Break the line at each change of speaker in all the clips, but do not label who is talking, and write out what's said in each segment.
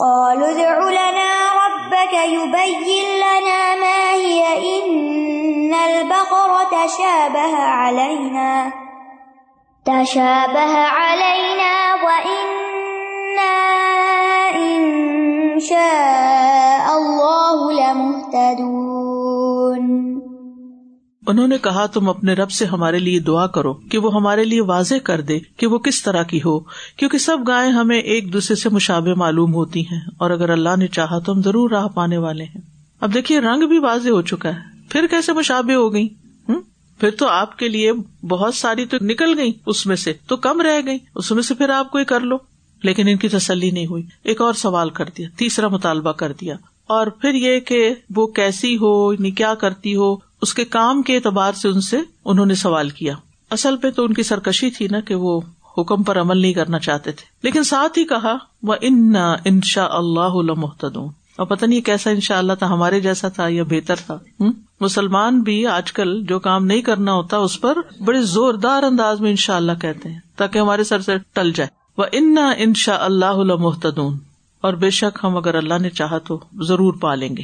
قالوا ادع لنا ربك يبين لنا ما هي إن البقرة تشابه علينا. تشابه علينا وإنا إن شاء الله لمهتدون.
انہوں نے کہا، تم اپنے رب سے ہمارے لیے دعا کرو کہ وہ ہمارے لیے واضح کر دے کہ وہ کس طرح کی ہو، کیونکہ سب گائے ہمیں ایک دوسرے سے مشابے معلوم ہوتی ہیں، اور اگر اللہ نے چاہا تو ہم ضرور راہ پانے والے ہیں۔ اب دیکھیے، رنگ بھی واضح ہو چکا ہے۔ پھر کیسے مشابے ہو گئی پھر تو آپ کے لیے بہت ساری تو نکل گئی اس میں سے، تو کم رہ گئی اس میں سے پھر آپ کوئی کر لو۔ لیکن ان کی تسلی نہیں ہوئی۔ ایک اور سوال کر دیا، تیسرا مطالبہ کر دیا۔ اور پھر یہ کہ وہ کیسی ہو یعنی کیا کرتی ہو اس کے کام کے اعتبار سے ان سے انہوں نے سوال کیا۔ اصل پہ تو ان کی سرکشی تھی نا کہ وہ حکم پر عمل نہیں کرنا چاہتے تھے۔ لیکن ساتھ ہی کہا وہ ان ان شاء اللہ محتد اور پتہ نہیں کیسا ان شاء اللہ تھا، ہمارے جیسا تھا یا بہتر تھا۔ مسلمان بھی آج کل جو کام نہیں کرنا ہوتا، اس پر بڑے زوردار انداز میں ان شاء اللہ کہتے ہیں، تاکہ ہمارے سر سے ٹل جائے۔ وہ ان ان شاء اللہ محتدون اور بے شک ہم اگر اللہ نے چاہا تو ضرور پالیں گے۔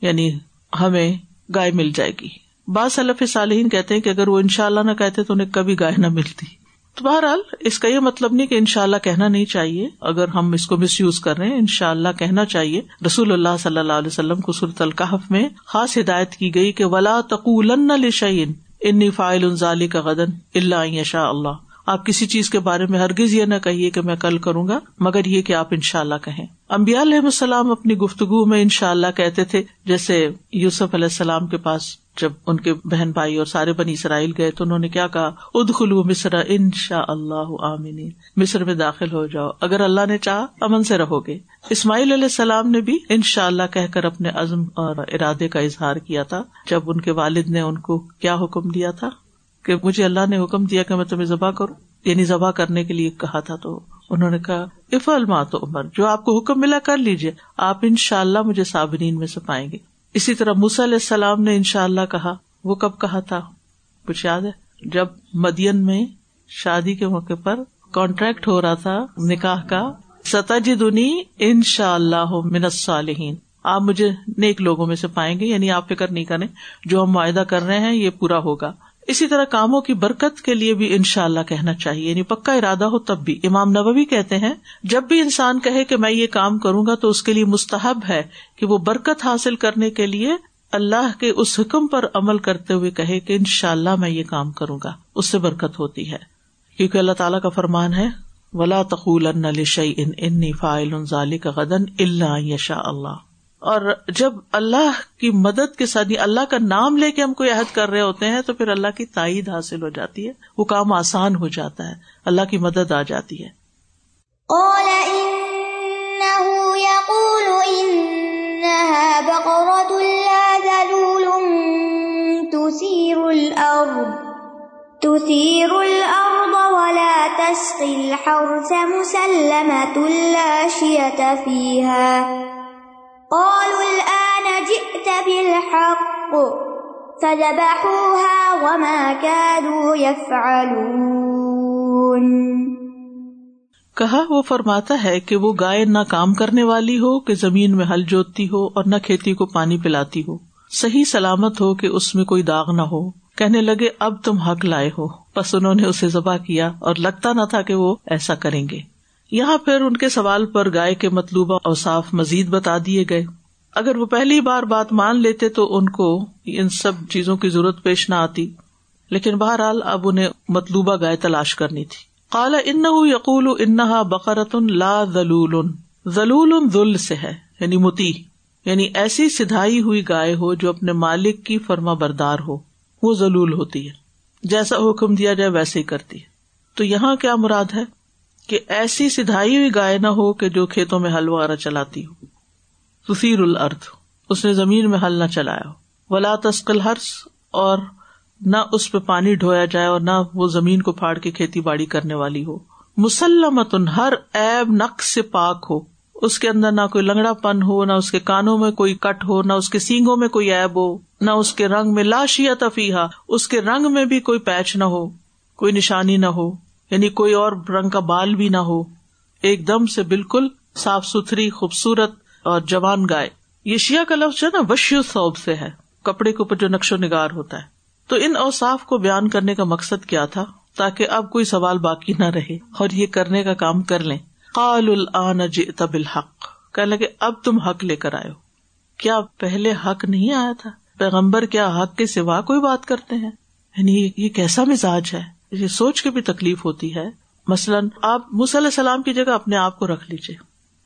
یعنی ہمیں گائے مل جائے گی۔ بعض صلف صالحین کہتے ہیں کہ اگر وہ ان شاء اللہ نہ کہتے تو انہیں کبھی گائے نہ ملتی۔ تو بہرحال، اس کا یہ مطلب نہیں کہ ان شاء اللہ کہنا نہیں چاہیے۔ اگر ہم اس کو مس یوز کر رہے ہیں ان شاء اللہ کہنا چاہیے۔ رسول اللہ صلی اللہ علیہ وسلم کو صورت القحف میں خاص ہدایت کی گئی کہ ولا تقول لشعین انی فائل انزالی کا غدن اللہ شاء اللہ۔ آپ کسی چیز کے بارے میں ہرگز یہ نہ کہیے کہ میں کل کروں گا، مگر یہ کہ آپ ان شاء اللہ کہیں۔ امبیا علیہ السلام اپنی گفتگو میں ان شاء اللہ کہتے تھے، جیسے یوسف علیہ السلام کے پاس جب ان کے بہن بھائی اور سارے بنی اسرائیل گئے تو انہوں نے کیا کہا؟ اد خلو مصر ان شاء اللہ عامنی مصر میں داخل ہو جاؤ۔ اگر اللہ نے چاہ امن سے رہو گے۔ اسماعیل علیہ السلام نے بھی ان شاء اللہ کہہ کر اپنے عزم اور ارادے کا اظہار کیا تھا۔ جب ان کے والد نے ان کو کیا حکم دیا تھا؟ کہ مجھے اللہ نے حکم دیا کہ میں تمہیں ذبح کروں۔ یعنی ذبح کرنے کے لیے کہا تھا تو انہوں نے کہا اف الما تو عمر جو آپ کو حکم ملا کر لیجیے آپ ان شاء اللہ مجھے صابرین میں سے پائیں گے۔ اسی طرح علیہ السلام نے ان شاء اللہ کہا، وہ کب کہا تھا؟ کچھ یاد ہے؟ جب مدین میں شادی کے موقع پر کانٹریکٹ ہو رہا تھا نکاح کا ستج دنی ان شاء اللہ منصالحین آپ مجھے نیک لوگوں میں سے پائیں گے یعنی آپ فکر نہیں کریں، جو ہم معاہدہ کر رہے ہیں، یہ پورا ہوگا۔ اسی طرح کاموں کی برکت کے لیے بھی ان شاء اللہ کہنا چاہیے۔ یعنی پکا ارادہ ہو تب بھی۔ امام نبوی کہتے ہیں، جب بھی انسان کہے کہ میں یہ کام کروں گا تو اس کے لیے مستحب ہے کہ وہ برکت حاصل کرنے کے لیے اللہ کے اس حکم پر عمل کرتے ہوئے کہے کہ ان شاء اللہ میں یہ کام کروں گا۔ اس سے برکت ہوتی ہے۔ کیونکہ اللہ تعالیٰ کا فرمان ہے، ولا تقول ان شعی ان فائل ظالی کا غدن اللہ یشا اللہ اور جب اللہ کی مدد کے ساتھ اللہ کا نام لے کے ہم کوئی عہد کر رہے ہوتے ہیں تو پھر اللہ کی تائید حاصل ہو جاتی ہے۔ وہ کام آسان ہو جاتا ہے۔ اللہ کی مدد آ جاتی ہے۔
تثير الأرض ولا تسقي الحرث مسلمة لا شية فيها۔ قالوا الآن جئت بالحق، فذبحوها وما كانوا يفعلون.
کہا وہ فرماتا ہے کہ وہ گائے نہ کام کرنے والی ہو، کہ زمین میں ہل جوتتی ہو اور نہ کھیتی کو پانی پلاتی ہو۔ صحیح سلامت ہو کہ اس میں کوئی داغ نہ ہو۔ کہنے لگے، اب تم حق لائے ہو۔ بس انہوں نے اسے ذبح کیا اور لگتا نہ تھا کہ وہ ایسا کریں گے۔ یہاں پھر ان کے سوال پر گائے کے مطلوبہ اوساف مزید بتا دیے گئے۔ اگر وہ پہلی بار بات مان لیتے تو ان کو ان سب چیزوں کی ضرورت پیش نہ آتی۔ لیکن بہرحال اب انہیں مطلوبہ گائے تلاش کرنی تھی۔ کالا ان یقول انہا بقرت لا ذلول ذلول ذل سے ہے یعنی متی۔ یعنی ایسی سدھائی ہوئی گائے ہو جو اپنے مالک کی فرما بردار ہو۔ وہ ضلول ہوتی ہے۔ جیسا حکم دیا جائے ویسے ہی کرتی ہے۔ تو یہاں کیا مراد ہے؟ کہ ایسی سدھائی ہوئی گائے نہ ہو کہ جو کھیتوں میں حل وغیرہ چلاتی ہو۔ تصیر الرد اس نے زمین میں حل نہ چلایا۔ ہو ولا تسکل ہرس اور نہ اس پہ پانی ڈھویا جائے اور نہ وہ زمین کو پھاڑ کے کھیتی باڑی کرنے والی ہو۔ مسلمت ہر ایب نقص سے پاک ہو۔ اس کے اندر نہ کوئی لنگڑا پن ہو، نہ اس کے کانوں میں کوئی کٹ ہو، نہ اس کے سینگوں میں کوئی ایب ہو، نہ اس کے رنگ میں لاشیا تفیحا اس کے رنگ میں بھی کوئی پیچ نہ ہو، کوئی نشانی نہ ہو۔ یعنی کوئی اور رنگ کا بال بھی نہ ہو، ایک دم سے بالکل صاف ستھری، خوبصورت اور جوان گائے۔ یہ شیعہ کا لفظ جو ہے نا، وشیو صوب سے ہے۔ کپڑے کے اوپر جو نقش و نگار ہوتا ہے۔ تو ان اوساف کو بیان کرنے کا مقصد کیا تھا؟ تاکہ اب کوئی سوال باقی نہ رہے اور یہ کرنے کا کام کر لیں۔ قال الان جئت بالحق۔ کہ لگے، اب تم حق لے کر آئے کیا پہلے حق نہیں آیا تھا؟ پیغمبر کیا حق کے سوا کوئی بات کرتے ہیں؟ یعنی یہ کیسا مزاج ہے؟ یہ سوچ کے بھی تکلیف ہوتی ہے۔ مثلاً آپ علیہ السلام کی جگہ اپنے آپ کو رکھ لیجیے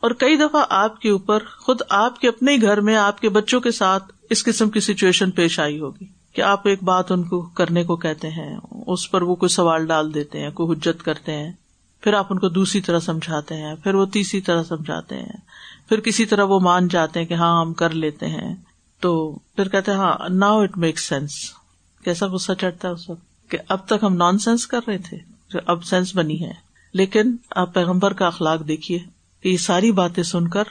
اور کئی دفعہ آپ کے اوپر خود آپ کے اپنے گھر میں آپ کے بچوں کے ساتھ اس قسم کی سچویشن پیش آئی ہوگی کہ آپ ایک بات ان کو کرنے کو کہتے ہیں، اس پر وہ کوئی سوال ڈال دیتے ہیں، کوئی حجت کرتے ہیں، پھر آپ ان کو دوسری طرح سمجھاتے ہیں، پھر وہ تیسری طرح سمجھاتے ہیں، پھر کسی طرح وہ مان جاتے ہیں کہ ہاں ہم کر لیتے ہیں۔ تو پھر کہتے ہیں ہاں ناؤ اٹ میک سینس کیسا غصہ چڑھتا ہے اس وقت؟ کہ اب تک ہم نان سینس کر رہے تھے اب سینس بنی ہے۔ لیکن آپ پیغمبر کا اخلاق دیکھیے کہ یہ ساری باتیں سن کر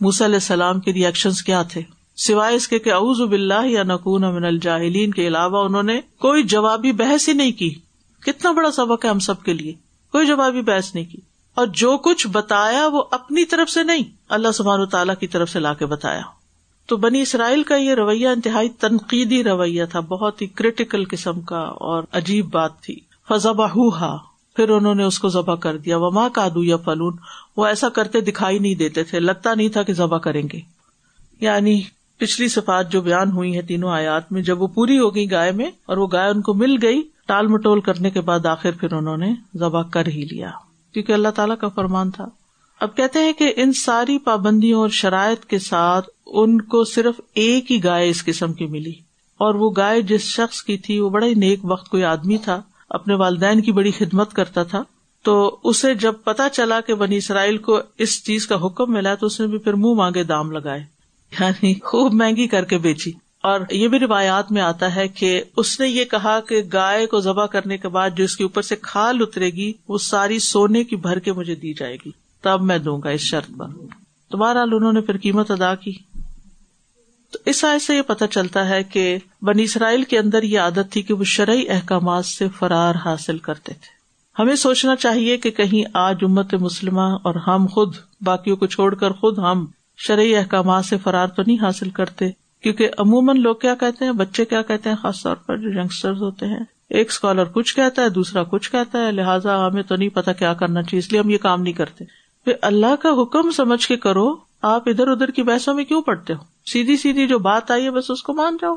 موس علیہ السلام کے ریئیکشن کیا تھے؟ سوائے اس کے کہ اعوذ باللہ یا نقون امن الجاہلین کے علاوہ انہوں نے کوئی جوابی بحث ہی نہیں کی۔ کتنا بڑا سبق ہے ہم سب کے لیے۔ کوئی جوابی بحث نہیں کی۔ اور جو کچھ بتایا وہ اپنی طرف سے نہیں، اللہ سبحان تعالیٰ کی طرف سے لا کے بتایا۔ تو بنی اسرائیل کا یہ رویہ انتہائی تنقیدی رویہ تھا، بہت ہی کریٹیکل قسم کا اور عجیب بات تھی۔ فضبہ پھر انہوں نے اس کو ذبح کر دیا۔ وہ ماں کا یا فلون وہ ایسا کرتے دکھائی نہیں دیتے تھے۔ لگتا نہیں تھا کہ ذبح کریں گے۔ یعنی پچھلی صفات جو بیان ہوئی ہے تینوں آیات میں، جب وہ پوری ہو گئی گائے میں اور وہ گائے ان کو مل گئی، ٹال مٹول کرنے کے بعد آخر پھر انہوں نے ذبح کر ہی لیا۔ کیونکہ اللہ تعالیٰ کا فرمان تھا۔ اب کہتے ہیں کہ ان ساری پابندیوں اور شرائط کے ساتھ ان کو صرف ایک ہی گائے اس قسم کی ملی۔ اور وہ گائے جس شخص کی تھی، وہ بڑا ہی نیک وقت کوئی آدمی تھا، اپنے والدین کی بڑی خدمت کرتا تھا۔ تو اسے جب پتا چلا کہ بنی اسرائیل کو اس چیز کا حکم ملا، تو اس نے بھی پھر منہ مانگے دام لگائے۔ یعنی خوب مہنگی کر کے بیچی۔ اور یہ بھی روایات میں آتا ہے کہ اس نے یہ کہا کہ گائے کو ذبح کرنے کے بعد جو اس کے اوپر سے کھال اترے گی، وہ ساری سونے کی بھر کے مجھے دی جائے گی۔ تب میں دوں گا اس شرط پر۔ تو بہرحال انہوں نے پھر قیمت ادا کی۔ تو اس آئے سے یہ پتا چلتا ہے کہ بنی اسرائیل کے اندر یہ عادت تھی کہ وہ شرعی احکامات سے فرار حاصل کرتے تھے۔ ہمیں سوچنا چاہیے کہ کہیں آج امت مسلمہ اور ہم خود، باقیوں کو چھوڑ کر خود ہم شرعی احکامات سے فرار تو نہیں حاصل کرتے، کیونکہ عموماً لوگ کیا کہتے ہیں؟ بچے کیا کہتے ہیں؟ خاص طور پر جو یگسٹر ہوتے ہیں۔ ایک اسکالر کچھ کہتا ہے، دوسرا کچھ کہتا ہے، لہٰذا ہمیں تو نہیں پتا کیا کرنا چاہیے، اس لیے ہم یہ کام نہیں کرتے۔ پھر اللہ کا حکم سمجھ کے کرو، آپ ادھر ادھر کی بحثوں میں کیوں پڑھتے ہو؟ سیدھی سیدھی جو بات آئی ہے، بس اس کو مان جاؤ۔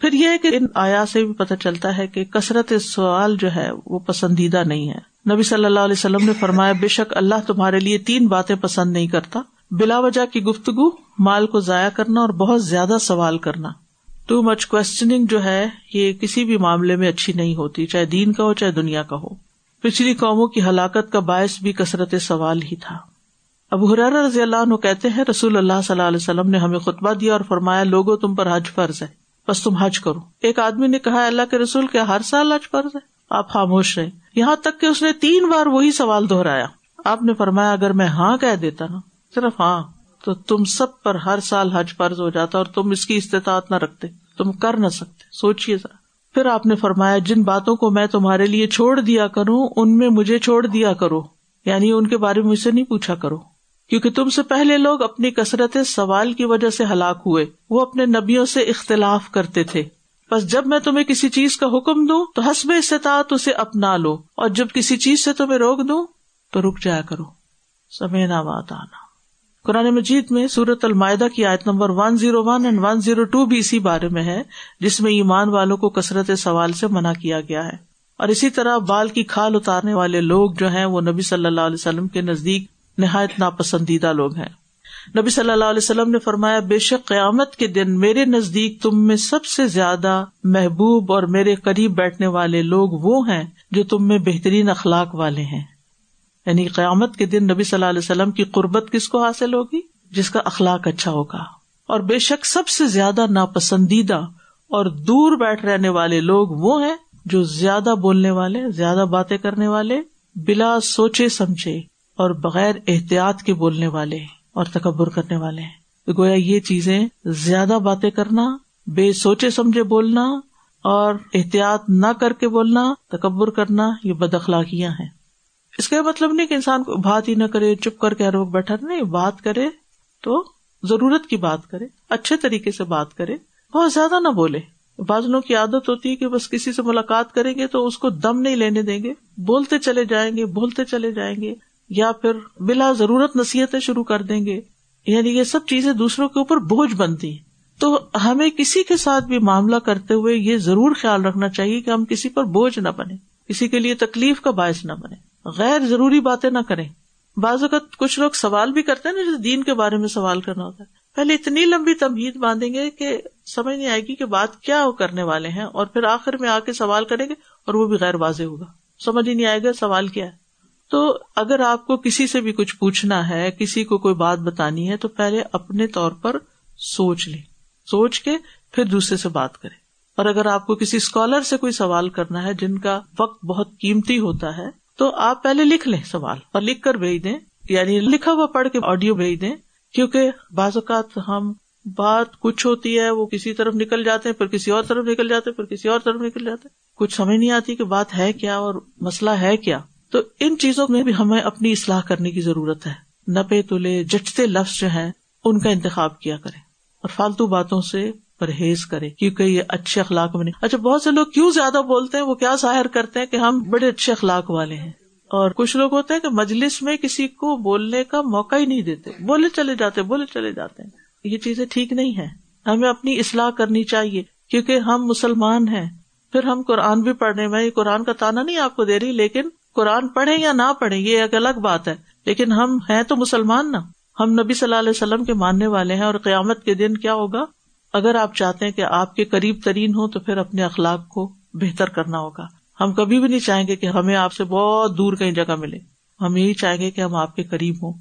پھر یہ کہ ان آیا سے بھی پتہ چلتا ہے کہ کثرت سوال جو ہے، وہ پسندیدہ نہیں ہے۔ نبی صلی اللہ علیہ وسلم نے فرمایا، بے شک اللہ تمہارے لیے تین باتیں پسند نہیں کرتا۔ بلا وجہ کی گفتگو، مال کو ضائع کرنا اور بہت زیادہ سوال کرنا۔ ٹو مچ کوشچنگ جو ہے، یہ کسی بھی معاملے میں اچھی نہیں ہوتی، چاہے دین کا ہو، چاہے دنیا کا ہو۔ پچھلی قوموں کی ہلاکت کا باعث بھی کثرت سوال ہی تھا۔ اب حرار رضی اللہ عنہ کہتے ہیں، رسول اللہ صلی اللہ علیہ وسلم نے ہمیں خطبہ دیا اور فرمایا، لوگوں، تم پر حج فرض ہے۔ بس تم حج کرو۔ ایک آدمی نے کہا، اللہ کے رسول، کیا ہر سال حج فرض ہے؟ آپ خاموش رہے یہاں تک کہ اس نے تین بار وہی سوال دہرایا۔ آپ نے فرمایا، اگر میں ہاں کہہ دیتا نا، صرف ہاں تو تم سب پر ہر سال حج فرض ہو جاتا اور تم اس کی استطاعت نہ رکھتے۔ تم کر نہ سکتے۔ سوچیے ذرا۔ پھر آپ نے فرمایا، جن باتوں کو میں تمہارے لیے چھوڑ دیا کروں، ان میں مجھے چھوڑ دیا کرو۔ یعنی ان کے بارے میں مجھ سے نہیں پوچھا کرو۔ کیونکہ تم سے پہلے لوگ اپنی کثرت سوال کی وجہ سے ہلاک ہوئے۔ وہ اپنے نبیوں سے اختلاف کرتے تھے۔ بس جب میں تمہیں کسی چیز کا حکم دوں تو حسب استطاعت اسے اپنا لو، اور جب کسی چیز سے تمہیں روک دوں تو رک جایا کرو۔ سمے بات آنا قرآن مجید میں سورت المائدہ کی آیت number one zero one and one zero two بھی اسی بارے میں ہے، جس میں ایمان والوں کو کثرت سوال سے منع کیا گیا ہے۔ اور اسی طرح بال کی کھال اتارنے والے لوگ جو ہیں، وہ نبی صلی اللہ علیہ وسلم کے نزدیک نہایت ناپسندیدہ لوگ ہیں۔ نبی صلی اللہ علیہ وسلم نے فرمایا، بے شک قیامت کے دن میرے نزدیک تم میں سب سے زیادہ محبوب اور میرے قریب بیٹھنے والے لوگ وہ ہیں جو تم میں بہترین اخلاق والے ہیں۔ یعنی قیامت کے دن نبی صلی اللہ علیہ وسلم کی قربت کس کو حاصل ہوگی؟ جس کا اخلاق اچھا ہوگا۔ اور بے شک سب سے زیادہ ناپسندیدہ اور دور بیٹھ رہنے والے لوگ وہ ہیں جو زیادہ بولنے والے، زیادہ باتیں کرنے والے، بلا سوچے سمجھے اور بغیر احتیاط کے بولنے والے اور تکبر کرنے والے ہیں۔ گویا یہ چیزیں زیادہ باتیں کرنا، بے سوچے سمجھے بولنا اور احتیاط نہ کر کے بولنا، تکبر کرنا، یہ بد اخلاقیاں ہیں۔ اس کا مطلب نہیں کہ انسان کو بات ہی نہ کرے، چپ کر کے ہر وقت بیٹھا، نہیں، بات کرے تو ضرورت کی بات کرے، اچھے طریقے سے بات کرے، بہت زیادہ نہ بولے۔ بازلوں کی عادت ہوتی ہے کہ بس کسی سے ملاقات کریں گے تو اس کو دم نہیں لینے دیں گے، بولتے چلے جائیں گے، بولتے چلے جائیں گے۔ یا پھر بلا ضرورت نصیحتیں شروع کر دیں گے یعنی یہ سب چیزیں دوسروں کے اوپر بوجھ بنتی ہیں۔ تو ہمیں کسی کے ساتھ بھی معاملہ کرتے ہوئے یہ ضرور خیال رکھنا چاہیے کہ ہم کسی پر بوجھ نہ بنے کسی کے لیے تکلیف کا باعث نہ بنے غیر ضروری باتیں نہ کریں۔ بعض اوقات کچھ لوگ سوال بھی کرتے ہیں نا، جیسے دین کے بارے میں سوال کرنا ہوتا ہے۔ پہلے اتنی لمبی تمہید باندھیں گے کہ سمجھ نہیں آئے گی کہ بات کیا وہ کرنے والے ہیں اور پھر آخر میں آ کے سوال کریں گے اور وہ بھی غیر واضح ہوگا۔ سمجھ ہی نہیں آئے گا سوال کیا ہے۔ تو اگر آپ کو کسی سے بھی کچھ پوچھنا ہے، کسی کو کوئی بات بتانی ہے، تو پہلے اپنے طور پر سوچ لیں۔ سوچ کے پھر دوسرے سے بات کریں۔ اور اگر آپ کو کسی اسکالر سے کوئی سوال کرنا ہے، جن کا وقت بہت قیمتی ہوتا ہے، تو آپ پہلے لکھ لیں سوال اور لکھ کر بھیج دیں۔ یعنی لکھا ہوا پڑھ کے آڈیو بھیج دیں، کیونکہ بعض اوقات ہم بات کچھ ہوتی ہے، وہ کسی طرف نکل جاتے ہیں، پھر کسی اور طرف نکل جاتے پھر کسی اور طرف نکل جاتے کچھ سمجھ نہیں آتی کہ بات ہے کیا اور مسئلہ ہے کیا۔ تو ان چیزوں میں بھی ہمیں اپنی اصلاح کرنے کی ضرورت ہے۔ نپے تلے جچتے لفظ جو ہیں، ان کا انتخاب کیا کریں۔ اور فالتو باتوں سے پرہیز کرے کیونکہ یہ اچھے اخلاق میں نہیں۔ اچھا بہت سے لوگ کیوں زیادہ بولتے ہیں؟ وہ کیا ظاہر کرتے ہیں کہ ہم بڑے اچھے اخلاق والے ہیں؟ اور کچھ لوگ ہوتے ہیں کہ مجلس میں کسی کو بولنے کا موقع ہی نہیں دیتے۔ بولے چلے جاتے، بولے چلے جاتے ہیں۔ یہ چیزیں ٹھیک نہیں ہے ہمیں اپنی اصلاح کرنی چاہیے، کیونکہ ہم مسلمان ہیں۔ پھر ہم قرآن بھی پڑھنے میں، قرآن کا تانا نہیں آپ کو دے رہی، لیکن قرآن پڑھے یا نہ پڑھے یہ ایک الگ بات ہے۔ لیکن ہم ہیں تو مسلمان نا۔ ہم نبی صلی اللہ علیہ وسلم کے ماننے والے ہیں اور قیامت کے دن کیا ہوگا؟ اگر آپ چاہتے ہیں کہ آپ کے قریب ترین ہو تو پھر اپنے اخلاق کو بہتر کرنا ہوگا۔ ہم کبھی بھی نہیں چاہیں گے کہ ہمیں آپ سے بہت دور کہیں جگہ ملے۔ ہم یہی چاہیں گے کہ ہم آپ کے قریب ہوں۔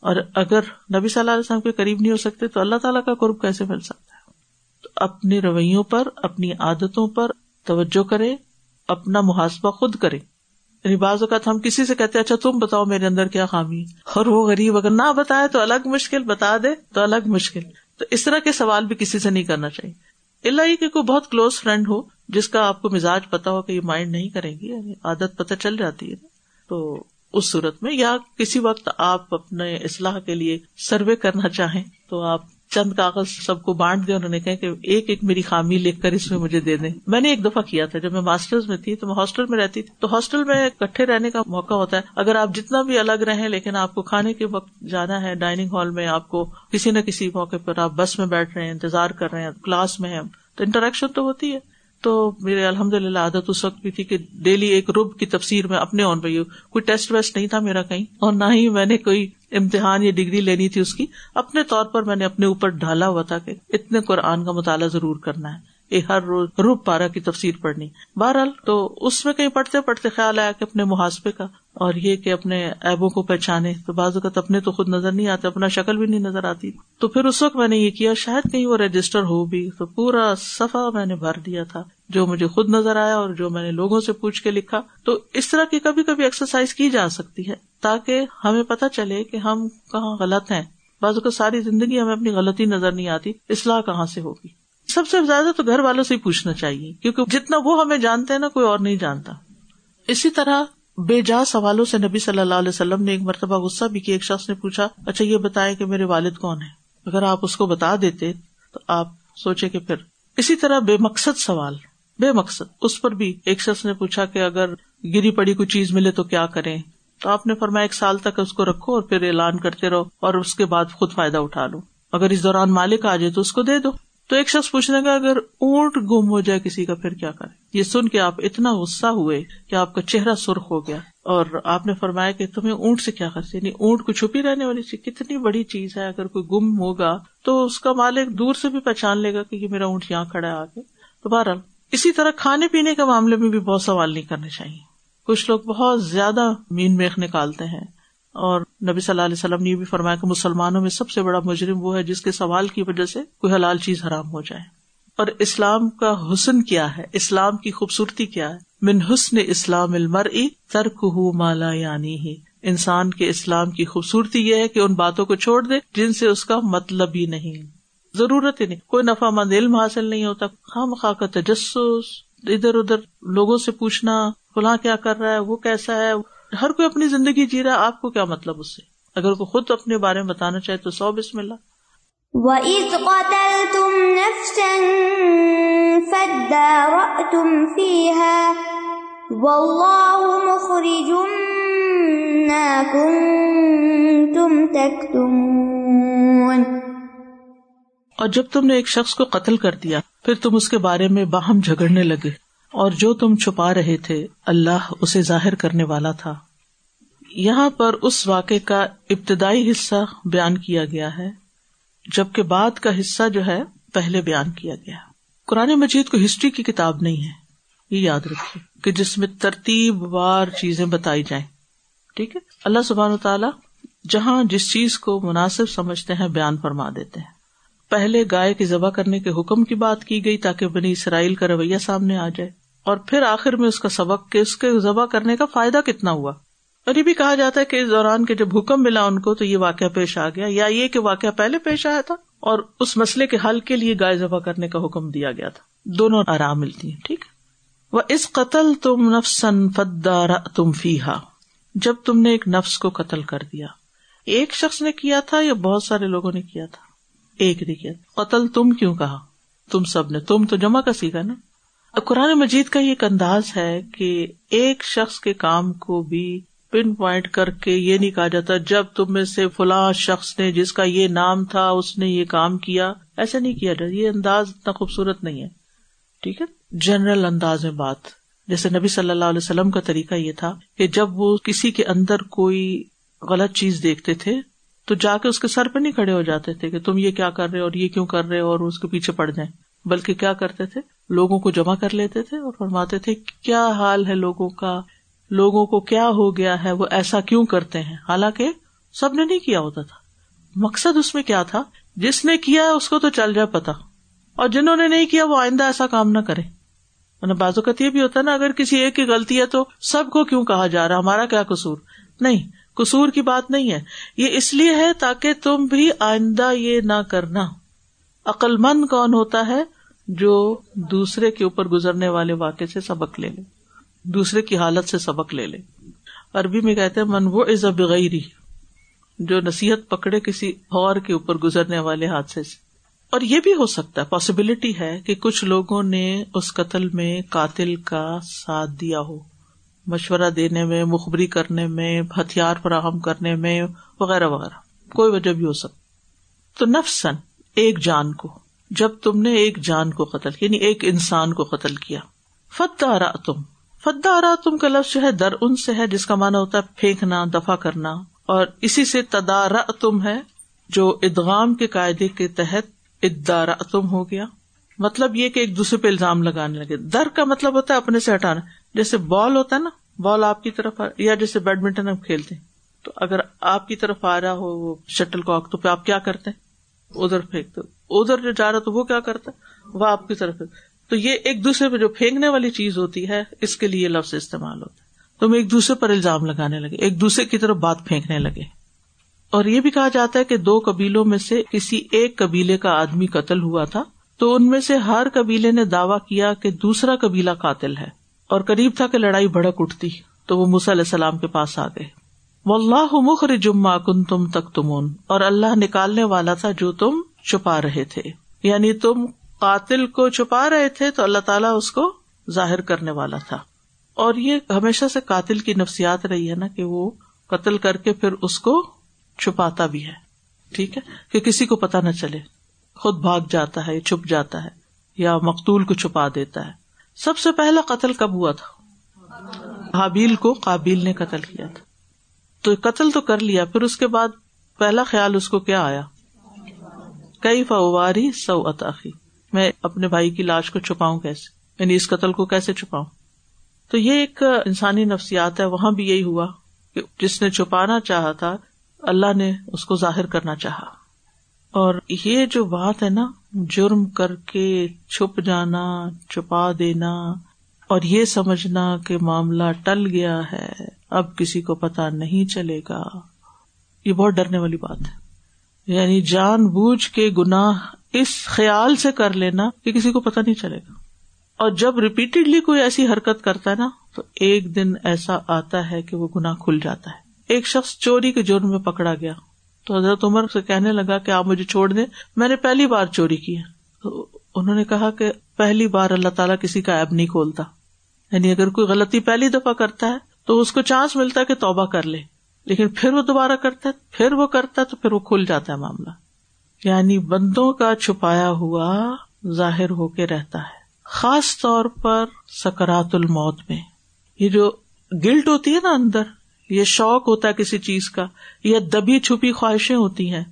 اور اگر نبی صلی اللہ علیہ وسلم کے قریب نہیں ہو سکتے تو اللہ تعالیٰ کا قرب کیسے مل سکتا ہے؟ تو اپنے رویوں پر، اپنی عادتوں پر توجہ کرے اپنا محاسبہ خود کرے یعنی بعض اوقات ہم کسی سے کہتے اچھا تم بتاؤ میرے اندر کیا خامی اور وہ غریب اگر نہ بتائے تو الگ مشکل، بتا دے تو الگ مشکل۔ تو اس طرح کے سوال بھی کسی سے نہیں کرنا چاہیے۔ اللہ ہی کہ کوئی بہت کلوز فرینڈ ہو، جس کا آپ کو مزاج پتا ہو کہ یہ مائنڈ نہیں کریں گی یعنی عادت پتہ چل جاتی ہے۔ تو اس صورت میں یا کسی وقت آپ اپنے اصلاح کے لیے سروے کرنا چاہیں تو آپ چند کاغذ سب کو بانٹ دے انہوں نے کہا کہ ایک ایک میری خامی لکھ کر اس میں مجھے دے دیں۔ میں نے ایک دفعہ کیا تھا، جب میں ماسٹرز میں تھی تو میں ہاسٹل میں رہتی تھی۔ تو ہاسٹل میں کٹھے رہنے کا موقع ہوتا ہے۔ اگر آپ جتنا بھی الگ رہیں، لیکن آپ کو کھانے کے وقت جانا ہے، ڈائننگ ہال میں آپ کو کسی نہ کسی موقع پر آپ بس میں بیٹھ رہے ہیں، انتظار کر رہے ہیں، کلاس میں ہیں تو انٹریکشن تو ہوتی ہے۔ تو میرے الحمد للہ عادت اس وقت بھی تھی کہ ڈیلی ایک روب کی تفسیر میں اپنے آن پہ کوئی ٹیسٹ ویسٹ نہیں تھا میرا کہیں، اور نہ ہی میں نے کوئی امتحان یا ڈگری لینی تھی اس کی۔ اپنے طور پر میں نے اپنے اوپر ڈھالا ہوا تھا کہ اتنے قرآن کا مطالعہ ضرور کرنا ہے۔ ہر روز روپ پارا کی تفسیر پڑھنی۔ بہرحال تو اس میں کہیں پڑھتے پڑھتے خیال آیا کہ اپنے محاسبے کا اور یہ کہ اپنے ایبوں کو پہچانے، تو بعض اوقات اپنے تو خود نظر نہیں آتے، اپنا شکل بھی نہیں نظر آتی۔ تو پھر اس وقت میں نے یہ کیا، شاید کہیں وہ رجسٹر ہو بھی، تو پورا سفا میں نے بھر دیا تھا، جو مجھے خود نظر آیا اور جو میں نے لوگوں سے پوچھ کے لکھا۔ تو اس طرح کی کبھی کبھی ایکسرسائز کی جا سکتی ہے تاکہ ہمیں پتا چلے کہ ہم کہاں غلط ہیں۔ بعض اوقات ساری زندگی ہمیں اپنی غلطی نظر نہیں آتی، اصلاح کہاں سے ہوگی؟ سب سے زیادہ تو گھر والوں سے ہی پوچھنا چاہیے، کیونکہ جتنا وہ ہمیں جانتے ہیں نا، کوئی اور نہیں جانتا۔ اسی طرح بے جا سوالوں سے نبی صلی اللہ علیہ وسلم نے ایک مرتبہ غصہ بھی کیا، ایک شخص نے پوچھا اچھا یہ بتائے کہ میرے والد کون ہے اگر آپ اس کو بتا دیتے تو آپ سوچے کہ پھر۔ اسی طرح بے مقصد سوال۔ بے مقصد۔ اس پر بھی ایک شخص نے پوچھا کہ اگر گری پڑی کوئی چیز ملے تو کیا کریں؟ تو آپ نے فرمایا، ایک سال تک اس کو رکھو اور پھر اعلان کرتے رہو اور اس کے بعد خود فائدہ اٹھا لو۔ اگر اس دوران مالک آ جائے تو اس کو دے دو۔ تو ایک شخص پوچھنے کا اگر اونٹ گم ہو جائے کسی کا، پھر کیا کرے یہ سن کے آپ اتنا غصہ ہوئے کہ آپ کا چہرہ سرخ ہو گیا۔ اور آپ نے فرمایا کہ تمہیں اونٹ سے کیا خرچ؟ یعنی اونٹ کو چھپی رہنے والی چیز، کتنی بڑی چیز ہے، اگر کوئی گم ہوگا تو اس کا مالک دور سے بھی پہچان لے گا کہ یہ میرا اونٹ یہاں kھڑا ہے آگے۔ تو بہرحال، اسی طرح کھانے پینے کے معاملے میں بھی بہت سوال نہیں کرنے چاہیے۔ کچھ لوگ بہت زیادہ مین میخ نکالتے ہیں۔ اور نبی صلی اللہ علیہ وسلم نے یہ بھی فرمایا کہ مسلمانوں میں سب سے بڑا مجرم وہ ہے جس کے سوال کی وجہ سے کوئی حلال چیز حرام ہو جائے۔ اور اسلام کا حسن کیا ہے؟ اسلام کی خوبصورتی کیا ہے؟ من حسن اسلام المر ترک مالا یعنی ہی انسان کے اسلام کی خوبصورتی یہ ہے کہ ان باتوں کو چھوڑ دے جن سے اس کا مطلب ہی نہیں۔ ضرورت ہی نہیں۔ کوئی نفع مند علم حاصل نہیں ہوتا۔ خام خواہ کا تجسس، ادھر ادھر لوگوں سے پوچھنا، فلاں کیا کر رہا ہے؟ وہ کیسا ہے؟ ہر کوئی اپنی زندگی جی رہا آپ کو کیا مطلب اس سے؟ اگر کوئی خود اپنے بارے میں بتانا چاہے تو سو بسم اللہ۔
وَإِذْ قَتَلْتُمْ نَفْسًا فَادَّارَأْتُمْ فِيهَا وَاللَّهُ مُخْرِجٌ مَا كُنْتُمْ تَكْتُمُونَ۔
اور جب تم نے ایک شخص کو قتل کر دیا پھر تم اس کے بارے میں باہم جھگڑنے لگے۔ اور جو تم چھپا رہے تھے، اللہ اسے ظاہر کرنے والا تھا۔ یہاں پر اس واقعے کا ابتدائی حصہ بیان کیا گیا ہے، جبکہ بعد کا حصہ جو ہے، پہلے بیان کیا گیا۔ قرآن مجید کو ہسٹری کی کتاب نہیں ہے، یہ یاد رکھیے کہ جس میں ترتیب وار چیزیں بتائی جائیں۔ ٹھیک ہے؟ اللہ سبحان و تعالیٰ جہاں جس چیز کو مناسب سمجھتے ہیں، بیان فرما دیتے ہیں۔ پہلے گائے کی ذبح کرنے کے حکم کی بات کی گئی تاکہ بنی اسرائیل کا رویہ سامنے آ جائے۔ اور پھر آخر میں اس کا سبق کہ اس کے ذبح کرنے کا فائدہ کتنا ہوا؟ اور یہ بھی کہا جاتا ہے کہ اس دوران کے جب حکم ملا ان کو تو یہ واقعہ پیش آ گیا، یا یہ کہ واقعہ پہلے پیش آیا تھا اور اس مسئلے کے حل کے لیے گائے ذبح کرنے کا حکم دیا گیا تھا۔ دونوں آرام ملتی ہیں، ٹھیک وہ اس قتل تم نفسن فدار تم فیحا جب تم نے ایک نفس کو قتل کر دیا۔ ایک شخص نے کیا تھا یا بہت سارے لوگوں نے کیا تھا؟ ایک نے کیا قتل تم کیوں کہا؟ تم سب نے، تم تو جمع کا سیکھا نا۔ قرآن مجید کا ایک انداز ہے کہ ایک شخص کے کام کو بھی پن پوائنٹ کر کے یہ نہیں کہا جاتا جب تم میں سے فلاں شخص نے جس کا یہ نام تھا اس نے یہ کام کیا، ایسا نہیں کیا جاتا، یہ انداز اتنا خوبصورت نہیں ہے۔ ٹھیک ہے؟ جنرل انداز میں بات۔ جیسے نبی صلی اللہ علیہ وسلم کا طریقہ یہ تھا کہ جب وہ کسی کے اندر کوئی غلط چیز دیکھتے تھے، تو جا کے اس کے سر پہ نہیں کھڑے ہو جاتے تھے کہ تم یہ کیا کر رہے اور یہ کیوں کر رہے اور اس کے پیچھے پڑ جائیں۔ بلکہ کیا کرتے تھے؟ لوگوں کو جمع کر لیتے تھے اور فرماتے تھے، کیا حال ہے لوگوں کا؟ لوگوں کو کیا ہو گیا ہے؟ وہ ایسا کیوں کرتے ہیں؟ حالانکہ سب نے نہیں کیا ہوتا تھا۔ مقصد اس میں کیا تھا؟ جس نے کیا اس کو تو چل جائے پتا اور جنہوں نے نہیں کیا وہ آئندہ ایسا کام نہ کرے۔ بازو اوقات یہ بھی ہوتا ہے نا، اگر کسی ایک کی غلطی ہے تو سب کو کیوں کہا جا رہا؟ ہمارا کیا قصور؟ نہیں، قصور کی بات نہیں ہے۔ یہ اس لیے ہے تاکہ تم بھی آئندہ یہ نہ کرنا۔ عقل مند کون ہوتا ہے؟ جو دوسرے کے اوپر گزرنے والے واقع سے سبق لے لے، دوسرے کی حالت سے سبق لے لے۔ عربی میں کہتے ہیں، من وہ از بغیری جو نصیحت پکڑے کسی اور کے اوپر گزرنے والے حادثے سے۔ اور یہ بھی ہو سکتا ہے پاسبلٹی ہے کہ کچھ لوگوں نے اس قتل میں قاتل کا ساتھ دیا ہو۔ مشورہ دینے میں، مخبری کرنے میں، ہتھیار فراہم کرنے میں، وغیرہ وغیرہ۔ کوئی وجہ بھی ہو سکتی تو نفسن ایک جان کو جب تم نے ایک جان کو قتل یعنی ایک انسان کو قتل کیا۔ فتح تم فدا تم کا لفظ جو ہے، در ان سے ہے، جس کا مانا ہوتا ہے پھینکنا، دفاع کرنا۔ اور اسی سے تدارا تم ہے، جو ادغام کے قاعدے کے تحت ادارا تم ہو گیا۔ مطلب یہ کہ ایک دوسرے پہ الزام لگانے لگے۔ در کا مطلب ہوتا ہے اپنے سے ہٹانا۔ جیسے بال ہوتا ہے نا، بال آپ کی طرف یا جیسے بیڈمنٹن ہم کھیلتے ہیں۔ تو اگر آپ کی طرف آ رہا ہو وہ شٹل کاک تو پھر آپ کیا کرتے ہیں؟ ادھر پھینکتے ادھر جو جا رہا تو وہ کیا کرتا ہے؟ وہ آپ کی طرف تو یہ ایک دوسرے پہ جو پھینکنے والی چیز ہوتی ہے، اس کے لیے لفظ استعمال ہوتا ہے۔ تم ایک دوسرے پر الزام لگانے لگے، ایک دوسرے کی طرف بات پھینکنے لگے۔ اور یہ بھی کہا جاتا ہے کہ دو قبیلوں میں سے کسی ایک قبیلے کا آدمی قتل ہوا تھا، تو ان میں سے ہر قبیلے نے دعوی کیا کہ دوسرا قبیلہ قاتل ہے۔ اور قریب تھا کہ لڑائی بھڑک اٹھتی، تو وہ علیہ السلام کے پاس آ گئے۔ وہ اللہ مخر جمع کن تم تک تمون اور اللہ نکالنے والا تھا جو تم چھپا رہے تھے۔ یعنی تم قاتل کو چھپا رہے تھے تو اللہ تعالیٰ اس کو ظاہر کرنے والا تھا۔ اور یہ ہمیشہ سے قاتل کی نفسیات رہی ہے نا کہ وہ قتل کر کے پھر اس کو چھپاتا بھی ہے۔ ٹھیک ہے؟ کہ کسی کو پتا نہ چلے۔ خود بھاگ جاتا ہے، چھپ جاتا ہے یا مقتول کو چھپا دیتا ہے۔ سب سے پہلا قتل کب ہوا تھا؟ حابیل کو قابیل نے قتل کیا تھا۔ تو قتل تو کر لیا، پھر اس کے بعد پہلا خیال اس کو کیا آیا؟ کئی فواری سو اتاخی؟ میں اپنے بھائی کی لاش کو چھپاؤں کیسے؟ یعنی اس قتل کو کیسے چھپاؤں؟ تو یہ ایک انسانی نفسیات ہے، وہاں بھی یہی ہوا کہ جس نے چھپانا چاہا تھا، اللہ نے اس کو ظاہر کرنا چاہا۔ اور یہ جو بات ہے نا، جرم کر کے چھپ جانا، چھپا دینا، اور یہ سمجھنا کہ معاملہ ٹل گیا ہے، اب کسی کو پتا نہیں چلے گا، یہ بہت ڈرنے والی بات ہے۔ یعنی جان بوجھ کے گناہ اس خیال سے کر لینا کہ کسی کو پتا نہیں چلے گا۔ اور جب ریپیٹڈلی کوئی ایسی حرکت کرتا ہے نا، تو ایک دن ایسا آتا ہے کہ وہ گنا کھل جاتا ہے۔ ایک شخص چوری کے جرم میں پکڑا گیا۔ تو حضرت عمر سے کہنے لگا کہ آپ مجھے چھوڑ دیں، میں نے پہلی بار چوری کی ہے۔ تو انہوں نے کہا کہ پہلی بار اللہ تعالیٰ کسی کا ایب نہیں کھولتا۔ یعنی اگر کوئی غلطی پہلی دفعہ کرتا ہے، تو اس کو چانس ملتا ہے کہ توبہ کر لے۔ لیکن پھر وہ دوبارہ کرتا ہے، پھر وہ کرتا ہے تو پھر وہ کھل جاتا ہے معاملہ۔ یعنی بندوں کا چھپایا ہوا ظاہر ہو کے رہتا ہے۔ خاص طور پر سکرات الموت میں۔ یہ جو گلٹ ہوتی ہے نا اندر، یہ شوق ہوتا ہے کسی چیز کا یہ دبی چھپی خواہشیں ہوتی ہیں۔